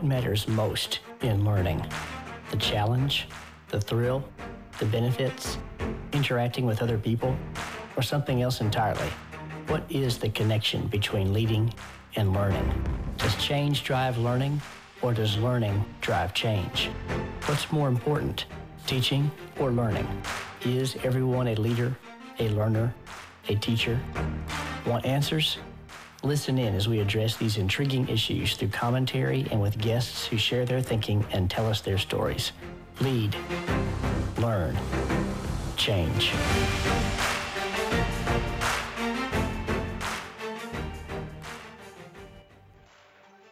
What matters most in learning? The challenge, the thrill, the benefits, interacting with other people, or something else entirely? What is the connection between leading and learning? Does change drive learning, or does learning drive change? What's more important, teaching or learning? Is everyone a leader, a learner, a teacher? Want answers? Listen in as we address these intriguing issues through commentary and with guests who share their thinking and tell us their stories. Lead, learn, change.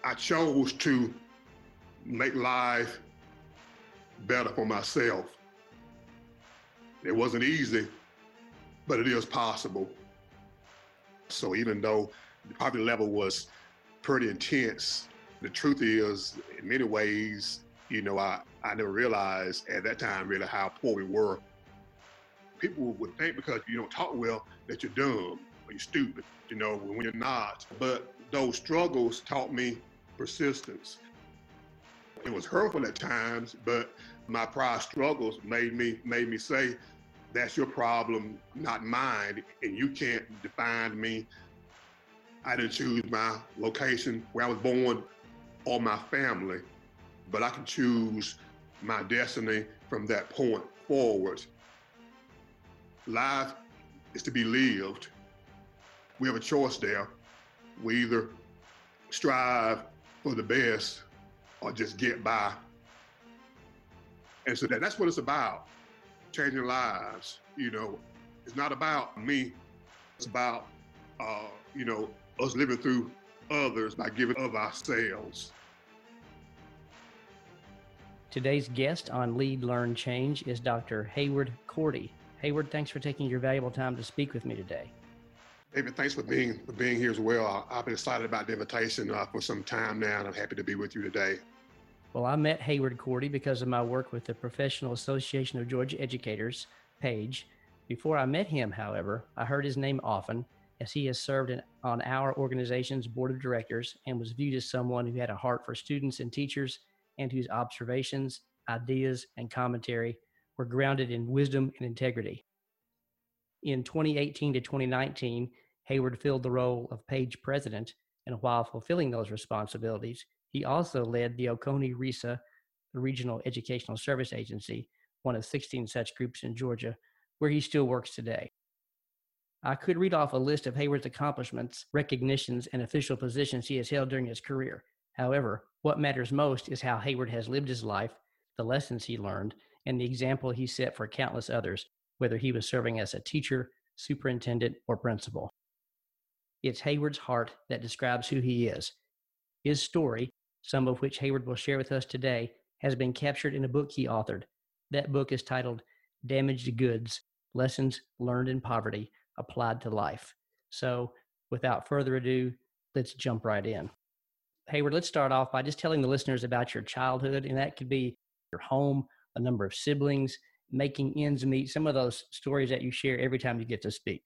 I chose to make life better for myself. It wasn't easy, but it is possible. So even though the poverty level was pretty intense. The truth is, in many ways, you know, I, I never realized at that time really how poor we were. People would think because you don't talk well that you're dumb or you're stupid, you know, when you're not. But those struggles taught me persistence. It was hurtful at times, but my prior struggles made me made me say, that's your problem, not mine, and you can't define me I didn't choose my location where I was born or my family, but I can choose my destiny from that point forward. Life is to be lived. We have a choice there. We either strive for the best or just get by. And so that, that's what it's about changing lives. You know, it's not about me, it's about, uh, you know, us living through others by giving of ourselves. Today's guest on Lead, Learn, Change is Dr. Hayward Cordy. Hayward, thanks for taking your valuable time to speak with me today. David, thanks for being for being here as well. I've been excited about the invitation uh, for some time now, and I'm happy to be with you today. Well, I met Hayward Cordy because of my work with the Professional Association of Georgia Educators, PAGE. Before I met him, however, I heard his name often as he has served in, on our organization's board of directors and was viewed as someone who had a heart for students and teachers and whose observations, ideas, and commentary were grounded in wisdom and integrity. In 2018 to 2019, Hayward filled the role of PAGE president, and while fulfilling those responsibilities, he also led the Oconee RESA, the Regional Educational Service Agency, one of 16 such groups in Georgia, where he still works today. I could read off a list of Hayward's accomplishments, recognitions, and official positions he has held during his career. However, what matters most is how Hayward has lived his life, the lessons he learned, and the example he set for countless others, whether he was serving as a teacher, superintendent, or principal. It's Hayward's heart that describes who he is. His story, some of which Hayward will share with us today, has been captured in a book he authored. That book is titled Damaged Goods Lessons Learned in Poverty applied to life. So, without further ado, let's jump right in. Hayward, let's start off by just telling the listeners about your childhood, and that could be your home, a number of siblings, making ends meet, some of those stories that you share every time you get to speak.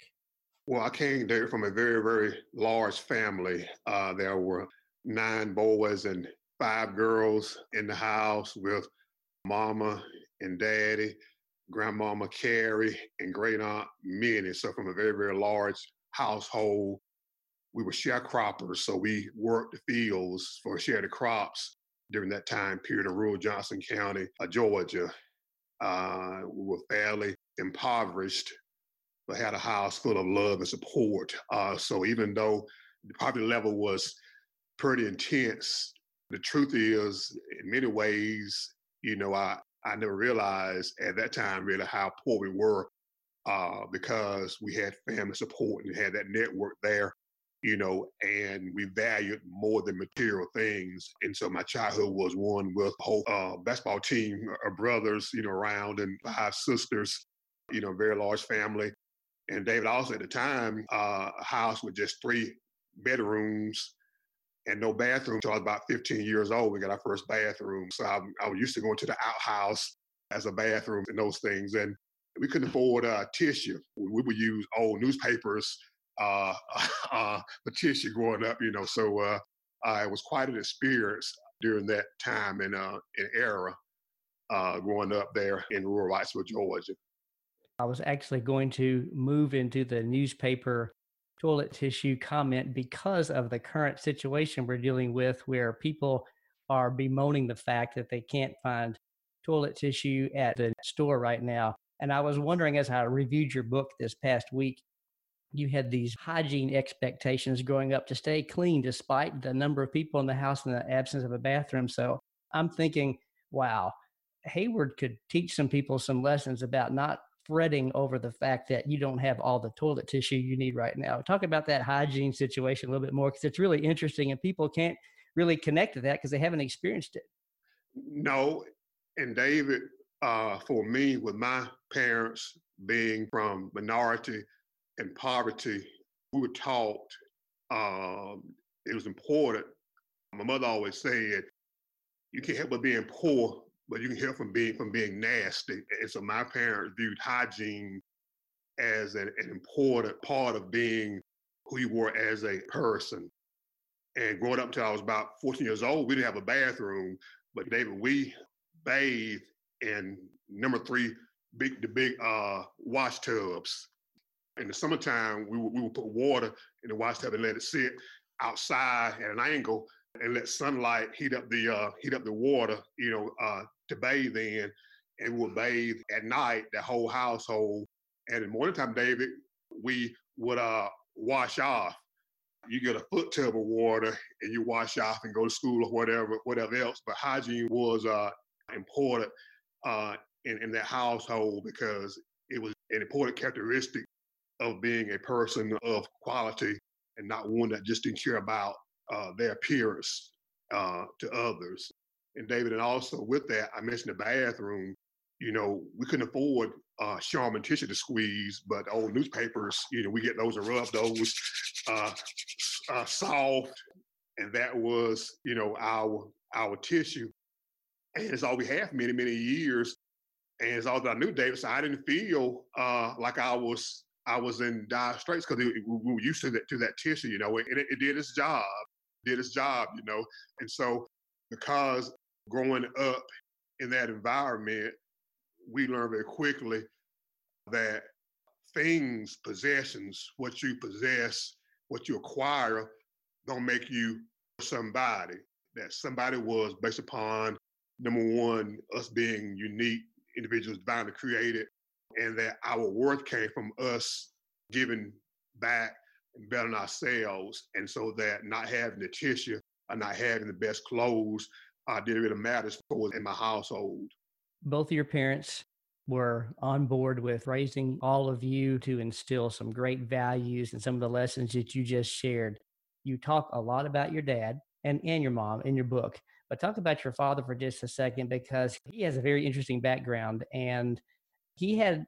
Well, I came there from a very, very large family. Uh, there were nine boys and five girls in the house with mama and daddy grandmama Carrie and great aunt Minnie. So from a very, very large household, we were sharecroppers. So we worked the fields for share the crops during that time period of rural Johnson County, uh, Georgia. Uh, we were fairly impoverished, but had a house full of love and support. Uh, so even though the poverty level was pretty intense, the truth is, in many ways, you know, I, I never realized at that time really how poor we were uh, because we had family support and had that network there, you know, and we valued more than material things. And so my childhood was one with a whole uh, basketball team of brothers, you know, around and five sisters, you know, very large family. And David also at the time, uh, a house with just three bedrooms and no bathroom until I was about 15 years old. We got our first bathroom. So I, I was used to going to the outhouse as a bathroom and those things. And we couldn't afford uh, tissue. We would use old newspapers uh, uh, for tissue growing up, you know. So uh, it was quite an experience. during that time and uh, era uh, growing up there in rural Wrightsville, Georgia. I was actually going to move into the newspaper toilet tissue comment because of the current situation we're dealing with where people are bemoaning the fact that they can't find toilet tissue at the store right now. And I was wondering as I reviewed your book this past week, you had these hygiene expectations growing up to stay clean despite the number of people in the house and the absence of a bathroom. So I'm thinking, wow, Hayward could teach some people some lessons about not fretting over the fact that you don't have all the toilet tissue you need right now. Talk about that hygiene situation a little bit more because it's really interesting and people can't really connect to that because they haven't experienced it. No, and David, uh, for me, with my parents being from minority and poverty, we were taught um, it was important. My mother always said, "You can't help but being poor, but you can hear from being from being nasty." And so my parents viewed hygiene as an, an important part of being who you were as a person. And growing up until I was about 14 years old, we didn't have a bathroom. But David, we bathed in number three, big the big uh, wash tubs. In the summertime, we would, we would put water in the wash tub and let it sit outside at an angle and let sunlight heat up the uh, heat up the water, you know, uh, to bathe in. And would bathe at night, the whole household. And in morning time, David, we would uh, wash off. You get a foot tub of water and you wash off and go to school or whatever, whatever else. But hygiene was uh, important uh, in, in that household because it was an important characteristic of being a person of quality and not one that just didn't care about uh, their appearance uh, to others. And David, and also with that, I mentioned the bathroom. You know, we couldn't afford uh, Charmin tissue to squeeze, but old newspapers, you know, we get those and rub those uh, uh, soft, and that was, you know, our our tissue and it's all we had for many, many years. And it's all that I knew, David. So I didn't feel uh, like I was I was in dire straits because we were used to that to that tissue, you know, and it, it did its job, did its job, you know. And so because growing up in that environment, we learned very quickly that things, possessions, what you possess, what you acquire, don't make you somebody. That somebody was based upon number one, us being unique individuals divinely created, and that our worth came from us giving back and bettering ourselves. And so that not having the tissue or not having the best clothes uh, didn't really matter for in my household. Both of your parents were on board with raising all of you to instill some great values and some of the lessons that you just shared. You talk a lot about your dad and, and your mom in your book. But talk about your father for just a second because he has a very interesting background and he had,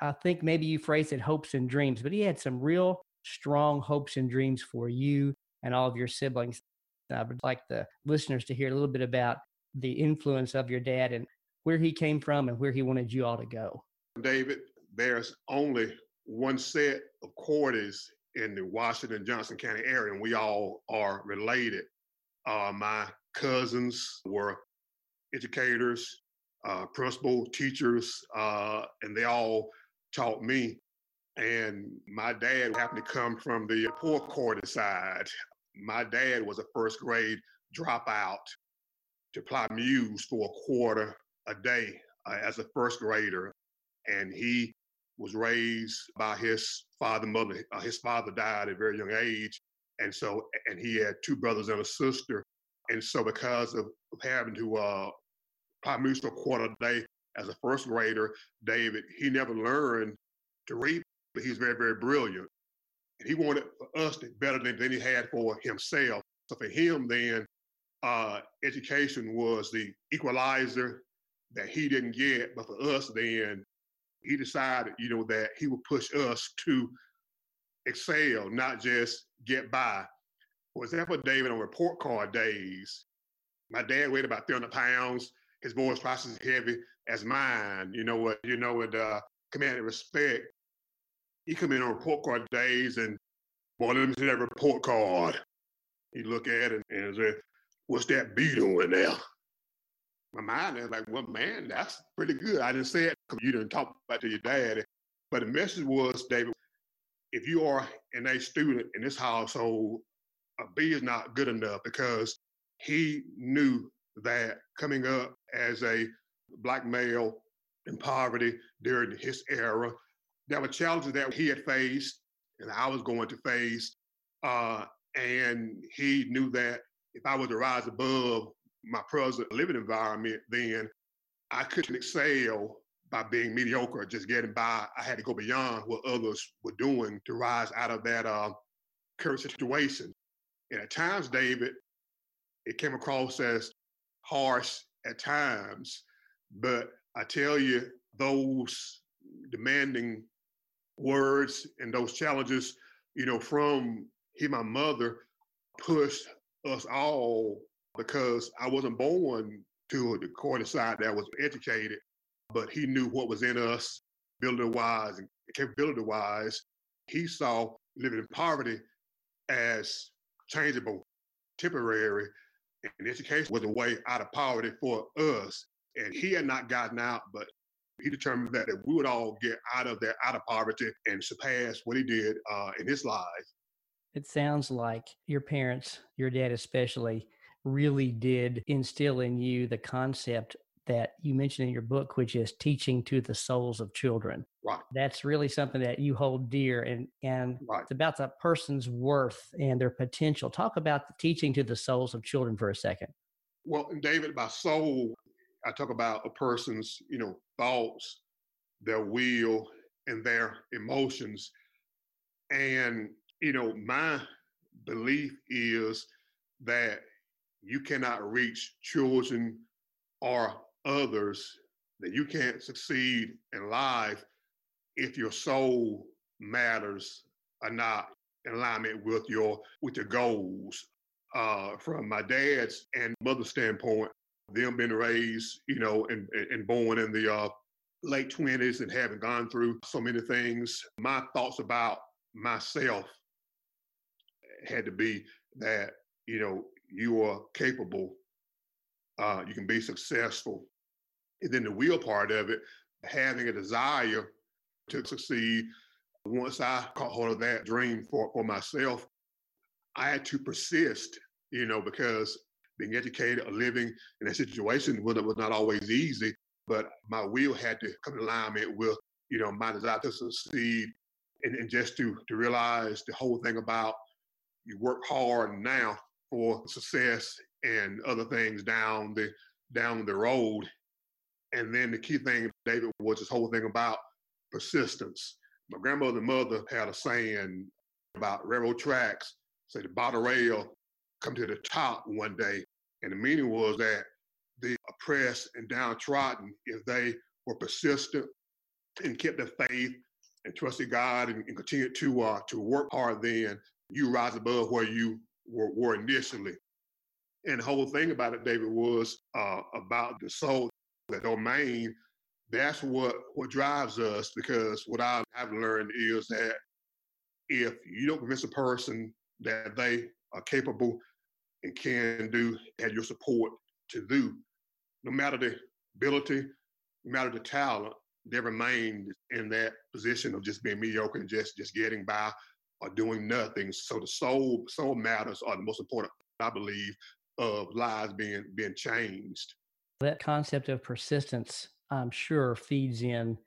I think maybe you phrased it hopes and dreams, but he had some real strong hopes and dreams for you and all of your siblings. I would like the listeners to hear a little bit about the influence of your dad and where he came from and where he wanted you all to go. David, there's only one set of Cordys in the Washington Johnson County area, and we all are related. Uh, my cousins were educators, uh, principal, teachers, uh, and they all taught me. And my dad happened to come from the poor Cordy side. My dad was a first grade dropout to apply Muse for a quarter a day uh, as a first grader. And he was raised by his father, mother. Uh, his father died at a very young age. And so, and he had two brothers and a sister. And so because of, of having to uh, for a quarter a day as a first grader, David, he never learned to read, but he's very, very brilliant. And he wanted for us to better than, than he had for himself. So for him then, uh, education was the equalizer that he didn't get, but for us then, he decided, you know, that he would push us to excel, not just get by. For example, David, on report card days, my dad weighed about 300 pounds. His voice twice as heavy as mine. You know what? You know what? Uh, commanded respect. He come in on report card days and, boy, let me see that report card. He look at it and say, what's that B doing there? My mind is like, well, man, that's pretty good. I didn't say it because you didn't talk about to your dad. But the message was, David, if you are an A student in this household, a B is not good enough because he knew that coming up as a black male in poverty during his era, there were challenges that he had faced and I was going to face. Uh, and he knew that if I was to rise above my present living environment, then I couldn't excel by being mediocre, just getting by. I had to go beyond what others were doing to rise out of that uh, current situation. And at times, David, it came across as harsh at times, but I tell you, those demanding words and those challenges, you know, from he, my mother, pushed us all because I wasn't born to the Cordy side that was educated, but he knew what was in us, ability wise and capability wise. He saw living in poverty as changeable, temporary, and education was a way out of poverty for us. And he had not gotten out, but he determined that if we would all get out of that, out of poverty and surpass what he did uh, in his life. It sounds like your parents, your dad especially, really did instill in you the concept that you mentioned in your book, which is teaching to the souls of children. Right. That's really something that you hold dear, and and right. it's about the person's worth and their potential. Talk about the teaching to the souls of children for a second. Well, David, by soul, I talk about a person's, you know, thoughts, their will, and their emotions. And, you know, my belief is that you cannot reach children or others, that you can't succeed in life if your soul matters are not in alignment with your with your goals. Uh, from my dad's and mother's standpoint, them being raised, you know, and, and born in the uh, late 20s and having gone through so many things, my thoughts about myself had to be that, you know, you are capable, uh, you can be successful. And then the will part of it, having a desire to succeed. Once I caught hold of that dream for, for myself, I had to persist, you know, because being educated or living in that situation was, was not always easy, but my will had to come in alignment with, you know, my desire to succeed and, and just to, to realize the whole thing about you work hard now for success and other things down the down the road. And then the key thing, David, was this whole thing about persistence. My grandmother and mother had a saying about railroad tracks, say the bottom rail come to the top one day. And the meaning was that the oppressed and downtrodden, if they were persistent and kept their faith and trusted God and, and continued to uh, to work hard, then you rise above where you were, were initially. And the whole thing about it, David, was uh, about the soul, the domain. That's what what drives us because what I have learned is that if you don't convince a person that they are capable and can do, had your support to do, no matter the ability, no matter the talent, they remain in that position of just being mediocre and just just getting by or doing nothing. So the soul soul matters are the most important, I believe, of lives being being changed. That concept of persistence, I'm sure, feeds in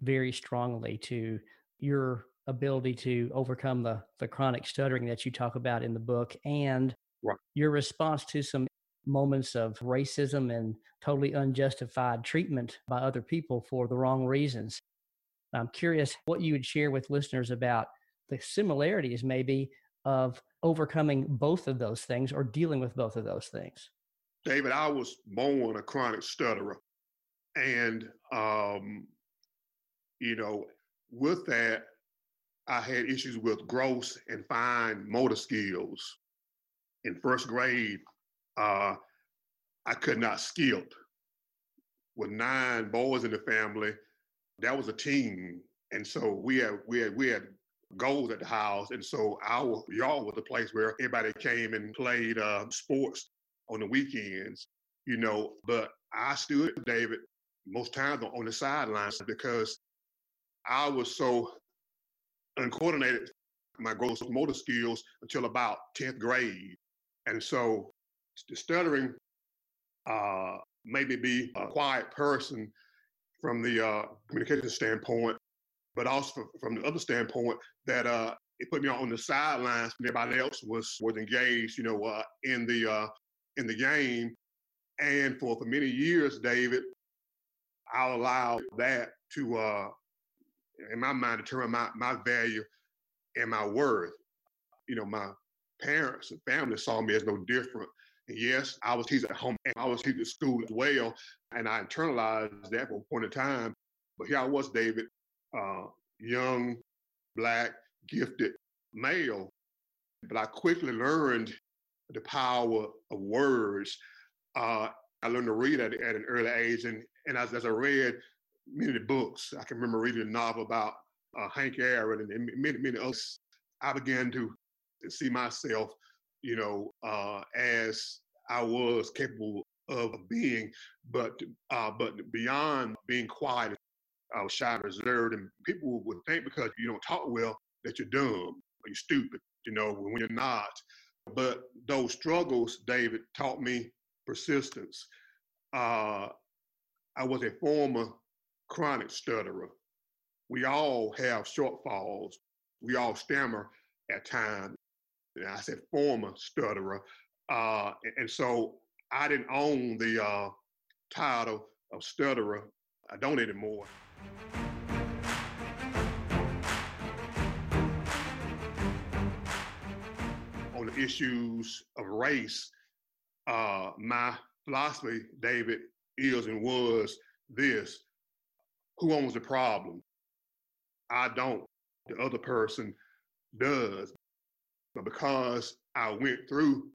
very strongly to your ability to overcome the the chronic stuttering that you talk about in the book and right. your response to some moments of racism and totally unjustified treatment by other people for the wrong reasons. I'm curious what you would share with listeners about the similarities, maybe, of overcoming both of those things or dealing with both of those things. David, I was born a chronic stutterer. And, um, you know, with that, I had issues with gross and fine motor skills in first grade, uh, I could not skip. With nine boys in the family, that was a team, and so we had we had we had goals at the house, and so our yard was the place where everybody came and played uh, sports on the weekends, you know. But I stood, David, most times on the sidelines because I was so uncoordinated my gross motor skills until about 10th grade. And so stuttering uh, maybe be a quiet person from the uh, communication standpoint, but also from the other standpoint that uh, it put me on the sidelines when everybody else was was engaged, you know, uh, in the uh, in the game. And for for many years, David, I'll allow that to, uh, in my mind, determine my my value and my worth. You know, my parents and family saw me as no different. And yes, I was teaching at home and I was teaching at school as well. And I internalized that for a point in time. But here I was, David, uh, young, black, gifted male. But I quickly learned the power of words. Uh, I learned to read at, at an early age. And, and as, as I read many books, I can remember reading a novel about uh, Hank Aaron and, many, many others, I began to see myself, you know, uh, as I was capable of being, but uh, but beyond being quiet, I was shy and reserved, and people would think because you don't talk well that you're dumb or you're stupid, you know, when you're not. But those struggles, David, taught me persistence. Uh, I was a former chronic stutterer we all have shortfalls. We all stammer at times. And I said former stutterer. Uh, and so I didn't own the uh, title of stutterer. I don't anymore. On the issues of race, uh, my philosophy, David, is and was this who owns the problem? I don't. The other person does. But because I went through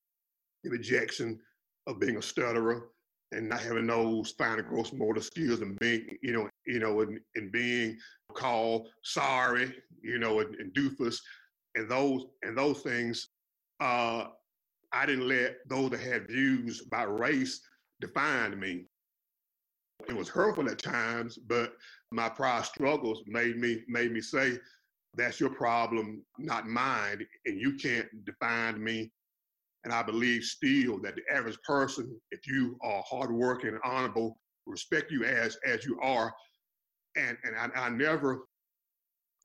the rejection of being a stutterer and not having those fine gross motor skills and being, you know, you know, and, and being called sorry, you know, and, and doofus and those and those things, uh, I didn't let those that had views about race define me. It was hurtful at times, but my prior struggles made me made me say, "That's your problem, not mine, and you can't define me." And I believe still that the average person, if you are hardworking and honorable, respect you as as you are. And and I, I never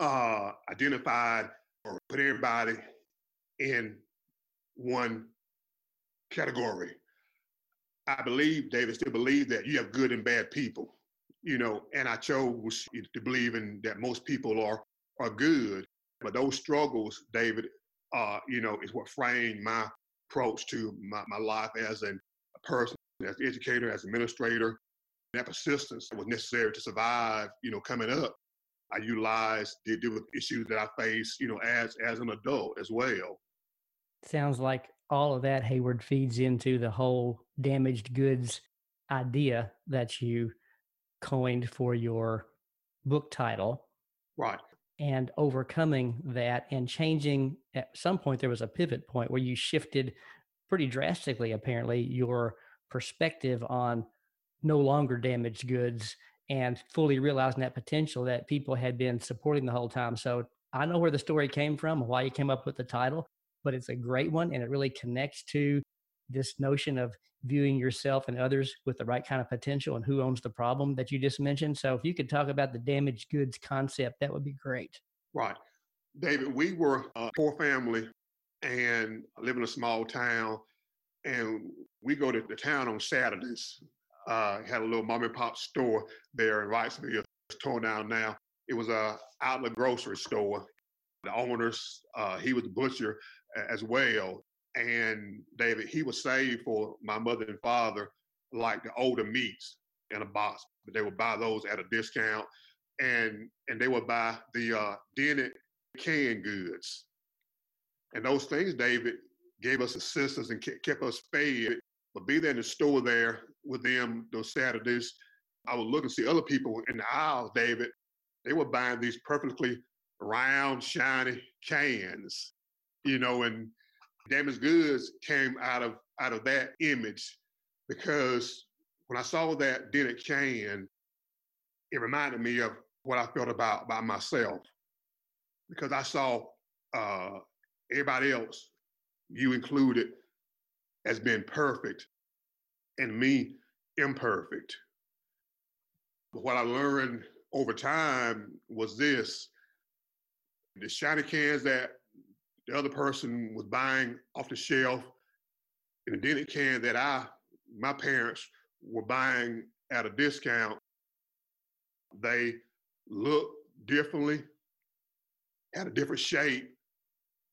uh, identified or put everybody in one category. I believe, David, still believe that you have good and bad people, you know, and I chose to believe in that most people are are good. But those struggles, David, uh, you know, is what framed my approach to my, my life as an, a person, as an educator, as an administrator. That persistence was necessary to survive, you know, coming up. I utilized to deal with issues that I face, you know, as as an adult as well. Sounds like all of that Hayward feeds into the whole damaged goods idea that you coined for your book title. Right. And overcoming that and changing at some point, there was a pivot point where you shifted pretty drastically, apparently, your perspective on no longer damaged goods and fully realizing that potential that people had been supporting the whole time. So I know where the story came from, why you came up with the title but it's a great one and it really connects to this notion of viewing yourself and others with the right kind of potential and who owns the problem that you just mentioned. So if you could talk about the damaged goods concept, that would be great. Right. David, we were a poor family and live in a small town and we go to the town on Saturdays. Uh, had a little mom and pop store there in Wrightsville. It's torn down now. It was a outlet grocery store. The owners, uh, he was the butcher, as well. And David, he was saved for my mother and father, like the older meats in a box, but they would buy those at a discount, and and they would buy the uh, dented canned goods. And those things, David, gave us assistance and kept us fed. But be there in the store there with them those Saturdays, I would look and see other people in the aisles, David. They were buying these perfectly round, shiny cans you know, and Damaged goods came out of out of that image because when I saw that dented can, it reminded me of what I felt about by myself because I saw uh, everybody else, you included, as being perfect, and me imperfect. But what I learned over time was this: the shiny cans that the other person was buying off the shelf, and the dented can that I, my parents, were buying at a discount. They look differently, had a different shape,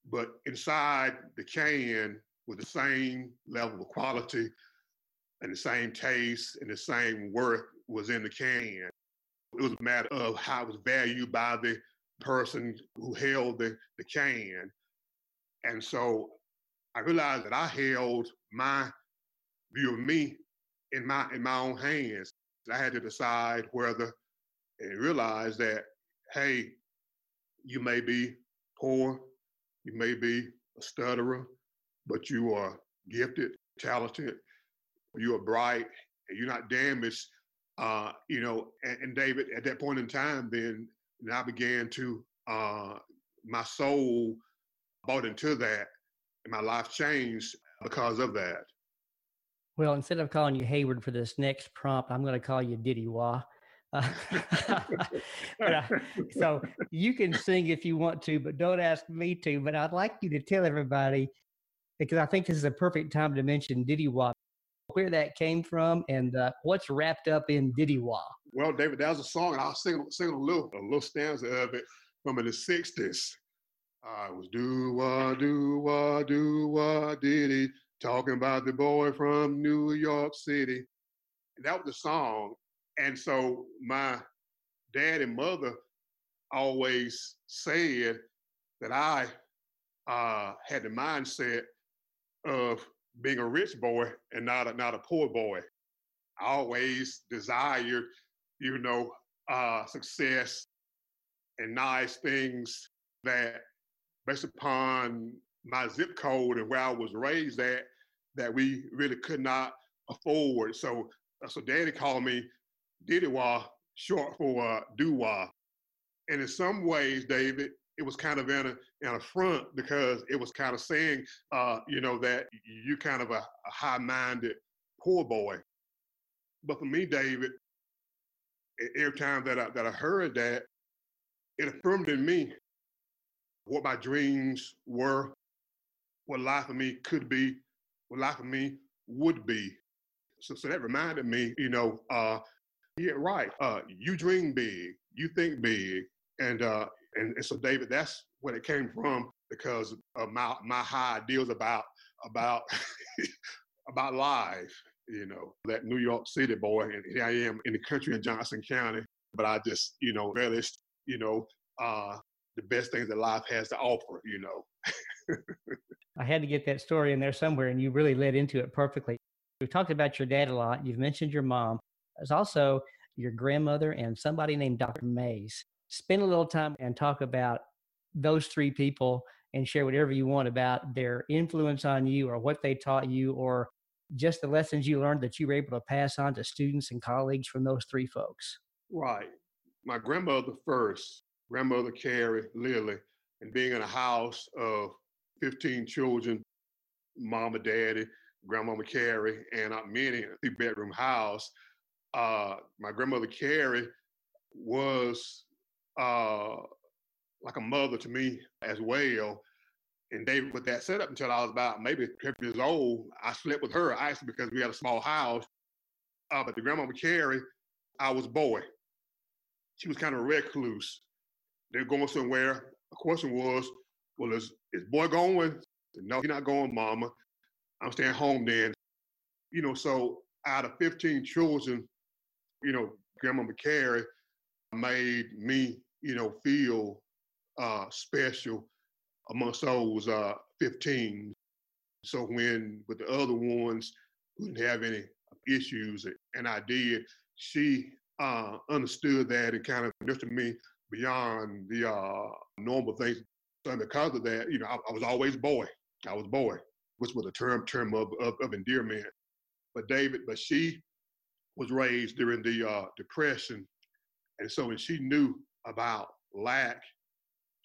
but inside the can with the same level of quality and the same taste and the same worth was in the can. It was a matter of how it was valued by the person who held the, the can. And so I realized that I held my view of me in my in my own hands. I had to decide whether and realize that, hey, you may be poor, you may be a stutterer, but you are gifted, talented, you are bright, and you're not damaged. Uh, you know, and, and, David, at that point in time, then I began to uh, my soul bought into that, and my life changed because of that. Well, instead of calling you Hayward for this next prompt, I'm going to call you Diddy Wah. Uh, so you can sing if you want to, but don't ask me to. But I'd like you to tell everybody because I think this is a perfect time to mention Diddy Wah, where that came from, and uh, what's wrapped up in Diddy Wah. Well, David, that was a song, and I'll sing, sing a little a little stanza of it from the '60s. I was do wah do wah do wah diddy talking about the boy from New York City. And that was the song, and so my dad and mother always said that I uh, had the mindset of being a rich boy and not a, not a poor boy. I always desired, you know, uh, success and nice things that, based upon my zip code and where I was raised at, that we really could not afford. So, so Daddy called me Diddywa, short for uh, Doo-Wah. And in some ways, David, it was kind of in a, in a front because it was kind of saying, uh, you know, that you kind of a, a high-minded poor boy. But for me, David, every time that I, that I heard that, it affirmed in me what my dreams were, what life for me could be, what life for me would be. So, so that reminded me, you know, uh, yeah, right. Uh, you dream big, you think big, and uh, and, and so David, that's where it came from because of my my high ideals about about about life. You know, that New York City boy, and here I am in the country in Johnson County, but I just you know relished you know uh, the best things that life has to offer. You know. I had to get that story in there somewhere, and you really led into it perfectly. We've talked about your dad a lot. You've mentioned your mom. There's also your grandmother and somebody named Dr. Mays. Spend a little time and talk about those three people and share whatever you want about their influence on you or what they taught you or just the lessons you learned that you were able to pass on to students and colleagues from those three folks. Right. My grandmother first, grandmother Carrie, Lily, and being in a house of 15 children, mama, daddy, grandmama Carrie, and me in a three bedroom house uh, my grandmother Carrie was uh, like a mother to me as well. And they with that set up until I was about maybe 12 years old, I slept with her actually because we had a small house. Uh, but the grandmother Carrie, I was boy. She was kind of recluse. They're going somewhere. The question was, well, is, is boy going? No, he's not going, mama. I'm staying home then. You know, so out of 15 children, you know, Grandma McCary made me, you know, feel uh, special amongst those uh, 15. So when with the other ones who didn't have any issues, and I did, she uh, understood that and kind of nurtured me beyond the uh, normal things. So because of that, you know, I, I was always boy. I was boy, which was a term term of, of, of endearment. But David, but she was raised during the uh, Depression. And so when she knew about lack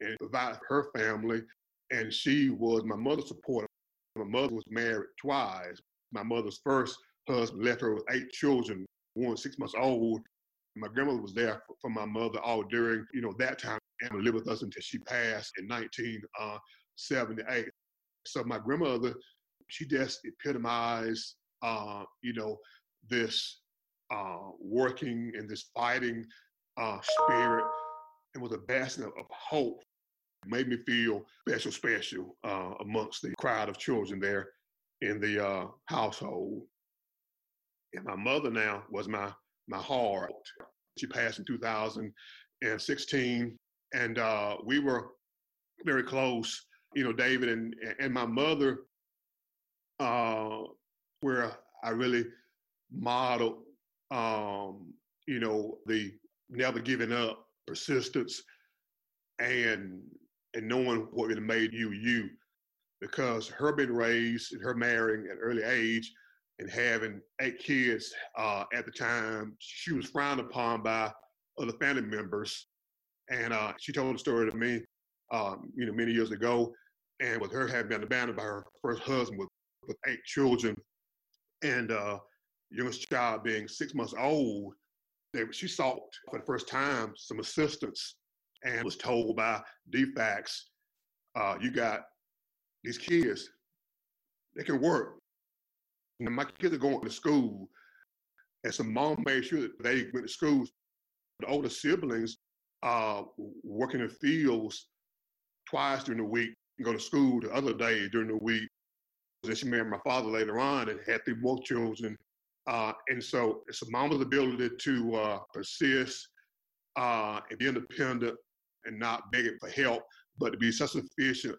and about her family, and she was my mother's supporter. My mother was married twice. My mother's first husband left her with eight children, one six months old. My grandmother was there for my mother all during, you know, that time and lived with us until she passed in 1978. Uh, so my grandmother, she just epitomized, uh, you know, this uh, working and this fighting uh, spirit and was a bastion of, hope. It made me feel special, special uh, amongst the crowd of children there in the uh, household. And my mother now was my my heart. She passed in 2016, and uh, we were very close. You know, David and and my mother, uh, where I really modeled, um, you know, the never giving up, persistence, and and knowing what it made you you. Because her being raised and her marrying at early age and having eight kids uh, at the time, she was frowned upon by other family members. And uh, she told the story to me, um, you know, many years ago. And with her having been abandoned by her first husband with, with eight children, and uh, youngest child being six months old, they, she sought for the first time some assistance and was told by DFACS, uh, you got these kids, they can work. And my kids are going to school. And some mom made sure that they went to school. The older siblings uh, working in fields twice during the week, and go to school the other day during the week. Then she married my father later on and had three more children. Uh, and so it's a mom's ability to uh, persist uh, and be independent and not begging for help, but to be self-sufficient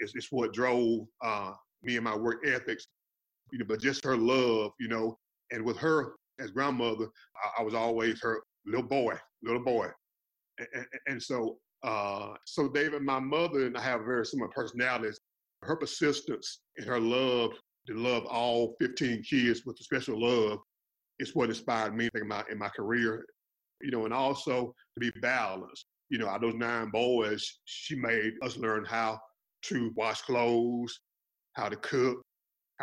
is, is what drove uh, me and my work ethics. You know, but just her love, you know, and with her as grandmother, I, I was always her little boy, little boy, and, and, and so uh, so David, my mother and I have very similar personalities. Her persistence and her love to love all 15 kids with a special love is what inspired me in my in my career. You know, and also to be balanced. You know, out those nine boys, she made us learn how to wash clothes, how to cook,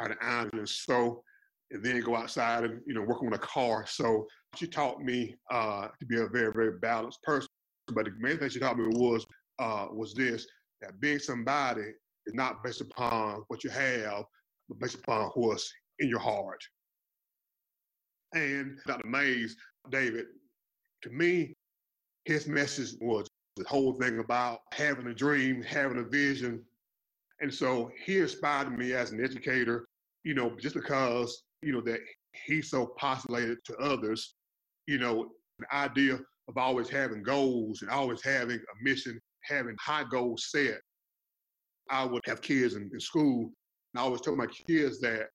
to iron and sew, and then go outside and you know work on a car. So she taught me uh, to be a very very balanced person. But the main thing she taught me was uh, was this: that being somebody is not based upon what you have, but based upon what's in your heart. And Dr. Mays, David, to me, his message was the whole thing about having a dream, having a vision. And so he inspired me as an educator, you know, just because, you know, that he so postulated to others, you know, the idea of always having goals and always having a mission, having high goals set. I would have kids in, in school, and I always tell my kids that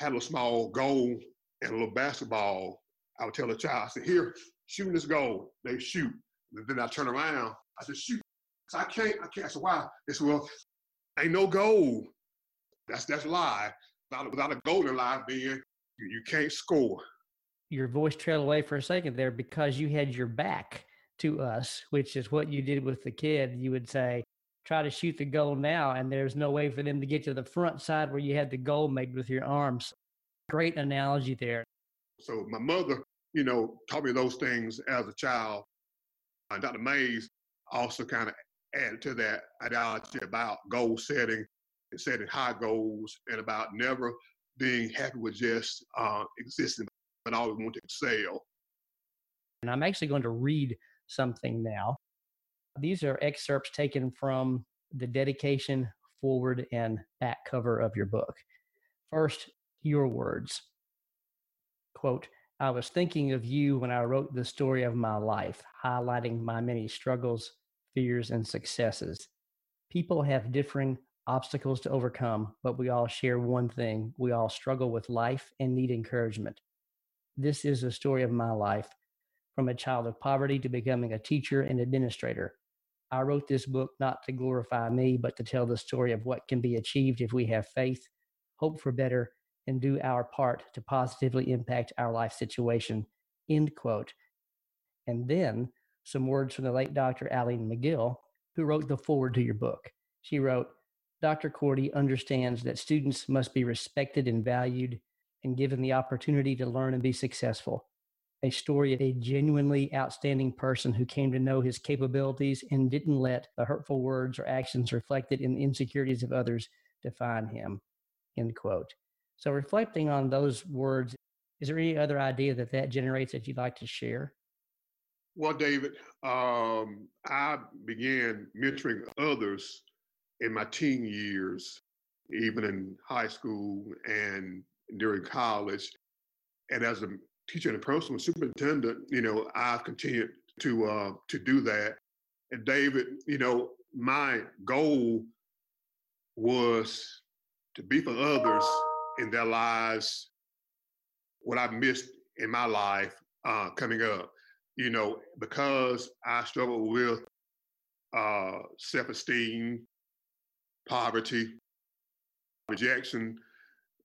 I had a small goal and a little basketball. I would tell the child, I said, here, shooting this goal. They shoot. And then I turn around, I said, shoot. So I can't, I can't. I said, why? Said, well, ain't no goal. That's that's lie. Without, without a goal in life being, you, you can't score your voice trailed away for a second there because you had your back to us, which is what you did with the kid. You would say, try to shoot the goal now, and there's no way for them to get to the front side where you had the goal made with your arms. Great analogy there. So my mother, you know, taught me those things as a child. Uh, and Dr. Mays also kind of added to that ideology about goal setting and setting high goals and about never being happy with just uh, existing and always want to excel. And I'm actually going to read something now. These are excerpts taken from the dedication, forward, and back cover of your book. First, your words. Quote, I was thinking of you when I wrote the story of my life, highlighting my many struggles, fears, and successes. People have differing obstacles to overcome, but we all share one thing. We all struggle with life and need encouragement. This is a story of my life from a child of poverty to becoming a teacher and administrator. I wrote this book not to glorify me, but to tell the story of what can be achieved if we have faith, hope for better, and do our part to positively impact our life situation. End quote. And then some words from the late Dr. Alline McGill, who wrote the foreword to your book. She wrote, Dr. Cordy understands that students must be respected and valued and given the opportunity to learn and be successful. A story of a genuinely outstanding person who came to know his capabilities and didn't let the hurtful words or actions reflected in the insecurities of others define him. End quote. So, reflecting on those words, is there any other idea that that generates that you'd like to share? Well, David, um, I began mentoring others in my teen years, even in high school and during college. And as a teacher and a personal superintendent, you know, I've continued to uh, to do that. And David, you know, my goal was to be for others in their lives what I missed in my life uh, coming up. You know, because I struggled with uh, self-esteem, poverty, rejection,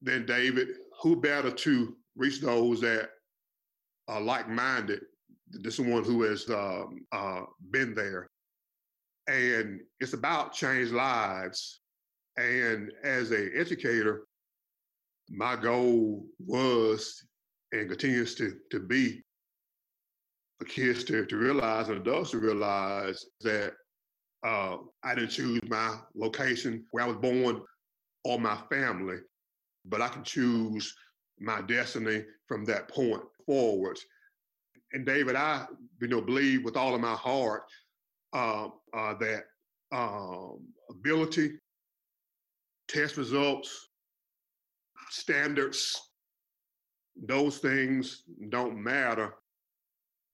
then David, who better to reach those that are like-minded than someone who has um, uh, been there. And it's about change lives. And as an educator, my goal was and continues to, to be kids to, to realize and adults to realize that uh, I didn't choose my location where I was born or my family, but I can choose my destiny from that point forward. And David, I you know believe with all of my heart uh, uh, that um, ability, test results, standards, those things don't matter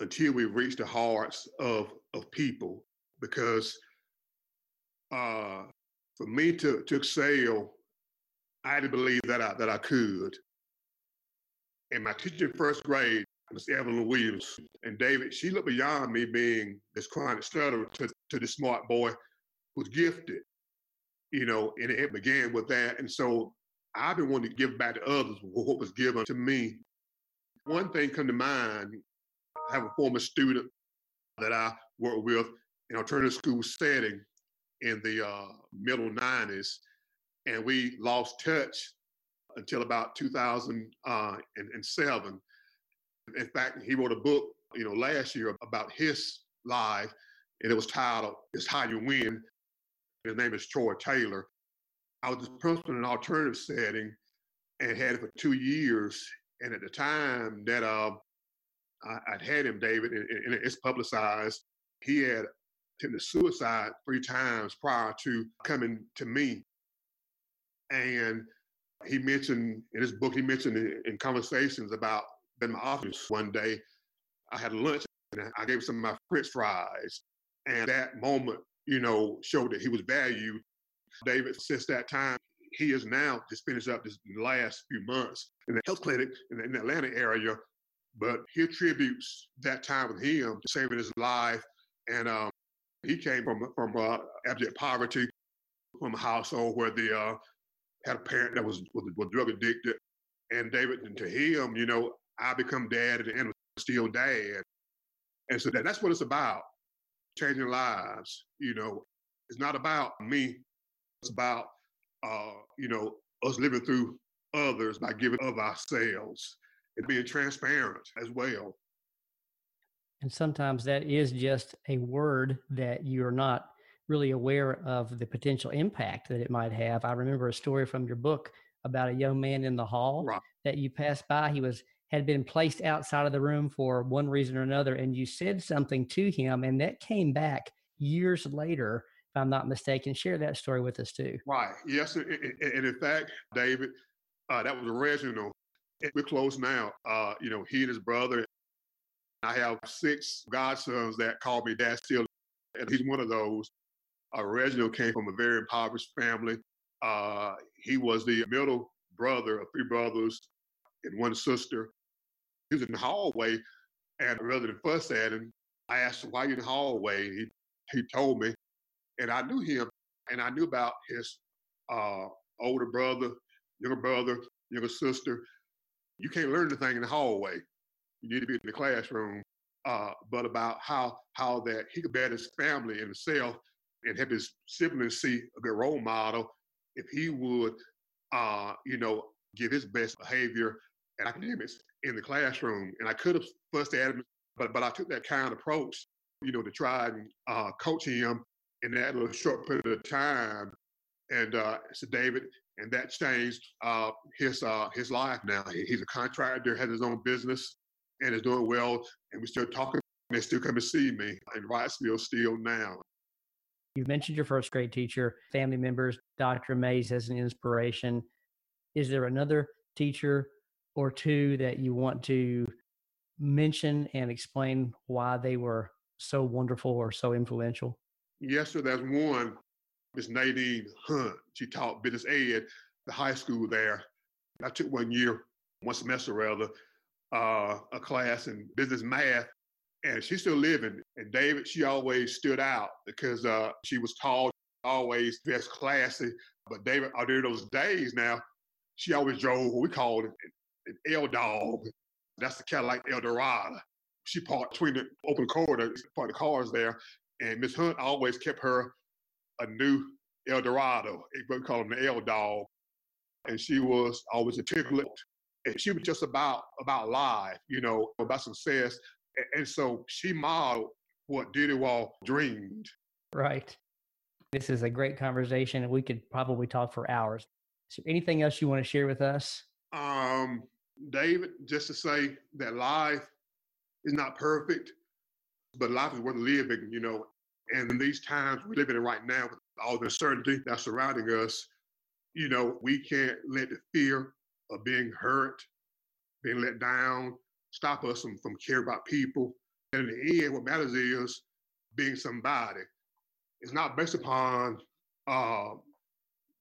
until we reach the hearts of of people because uh, for me to to excel, I had to believe that I that I could. And my teacher in first grade, Miss Evelyn Williams, and David, she looked beyond me being this chronic stutterer to, to this smart boy who's gifted. You know, and it began with that. And so I've been wanting to give back to others what was given to me. One thing come to mind, have a former student that I worked with in alternative school setting in the uh, middle 90s, and we lost touch until about 2007. Uh, in fact, he wrote a book, you know, last year about his life, and it was titled "It's How You Win." His name is Troy Taylor. I was the principal in an alternative setting and had it for two years. And at the time that uh, I, would had him, David, and, and it's publicized, he had attempted suicide three times prior to coming to me. And he mentioned in his book, he mentioned in, in conversations about in my office one day, I had lunch and I gave some of my french fries. And that moment, you know, showed that he was valued. David, since that time, he is now just finished up this last few months in the health clinic in the, in the Atlanta area. But he attributes that time with him to saving his life. And um, he came from from uh, abject poverty, from a household where the uh, had a parent that was, was, was drug addicted. And David, and to him, you know, I become dad at the end still dad. And so that, that's what it's about, changing lives. You know, it's not about me. It's about, uh, you know, us living through others by giving of ourselves and being transparent as well. And sometimes that is just a word that you're not really aware of the potential impact that it might have. I remember a story from your book about a young man in the hall right. that you passed by. He was had been placed outside of the room for one reason or another, and you said something to him, and that came back years later, if I'm not mistaken. Share that story with us too. Right. Yes, and, in fact, David, uh, that was Reginald. We're close now. Uh, you know, he and his brother. I have six godsons that call me dad still, and he's one of those. Uh, Reginald came from a very impoverished family. Uh, he was the middle brother of three brothers and one sister. He was in the hallway, and rather than fuss at him, I asked him, why you in the hallway? He, he told me, And I knew him, and I knew about his uh, older brother, younger brother, younger sister. You can't learn anything in the hallway. You need to be in the classroom. Uh, but about how how that he could bear his family and himself and help his siblings see a good role model if he would, uh, you know, give his best behavior and academics in the classroom. And I could have fussed at him, but but I took that kind of approach, you know, to try and uh, coach him in that little short period of time. And uh, so David, and that changed uh, his uh, his life. Now he's a contractor, has his own business, and is doing well. And we still talking. They still come to see me in Wrightsville still now. You've mentioned your first grade teacher, family members, Dr. Mays as an inspiration. Is there another teacher or two that you want to mention and explain why they were so wonderful or so influential? Yes, sir. There's one, Miss Nadine Hunt. She taught business ed, the high school there. I took one year, one semester rather, uh, a class in business math, and she's still living. And David, she always stood out because uh, she was tall, always dressed classy. But David, out there those days now, she always drove what we called an L dog. That's the Cadillac Eldorado. She parked between the open corridor, parked the cars there, and Miss Hunt always kept her a new El Dorado. We call him the El dog, and she was always articulate. And she was just about about life, you know, about success. And so she modeled what Diddy Wall dreamed. Right. This is a great conversation, and we could probably talk for hours. Is there anything else you want to share with us? Um, David, just to say that life is not perfect, but life is worth living, you know. And in these times we're living in right now, with all the uncertainty that's surrounding us, you know, we can't let the fear of being hurt, being let down, stop us from, from caring about people. And in the end, what matters is being somebody. It's not based upon uh,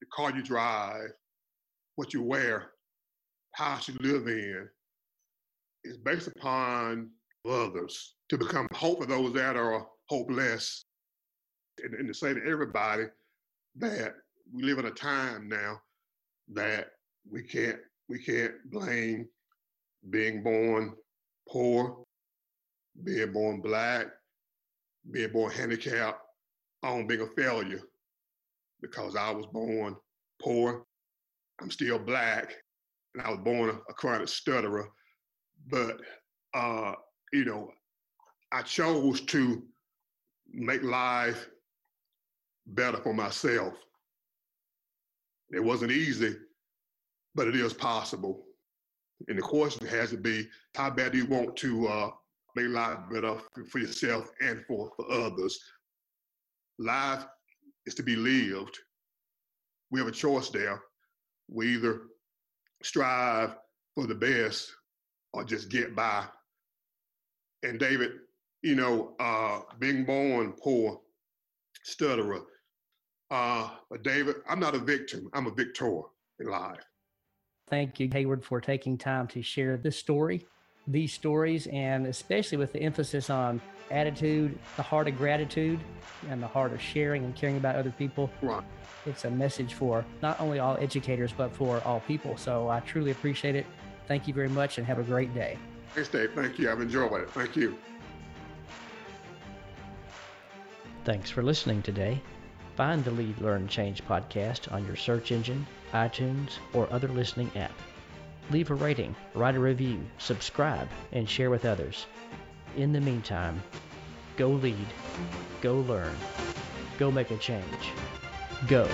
the car you drive, what you wear, house you live in. It's based upon others to become hope for those that are hopeless. And, and to say to everybody that we live in a time now that we can't we can't blame being born poor, being born black, being born handicapped on being a failure because I was born poor. I'm still black, and I was born a, a chronic stutterer. But uh, you know, I chose to make life better for myself. It wasn't easy, but it is possible. And the question has to be, how bad do you want to uh, make life better for yourself and for, for others? Life is to be lived. We have a choice there. We either strive for the best or just get by. And David, you know, uh, being born poor, stutterer, uh, but David, I'm not a victim. I'm a victor in life. Thank you, Hayward, for taking time to share this story, these stories, and especially with the emphasis on attitude, the heart of gratitude, and the heart of sharing and caring about other people. Right. It's a message for not only all educators, but for all people. So I truly appreciate it. Thank you very much and have a great day. Thanks, Dave. Thank you. I've enjoyed it. Thank you. Thanks for listening today. Find the Lead Learn Change podcast on your search engine, iTunes, or other listening app. Leave a rating, write a review, subscribe, and share with others. In the meantime, go lead, go learn, go make a change. Go.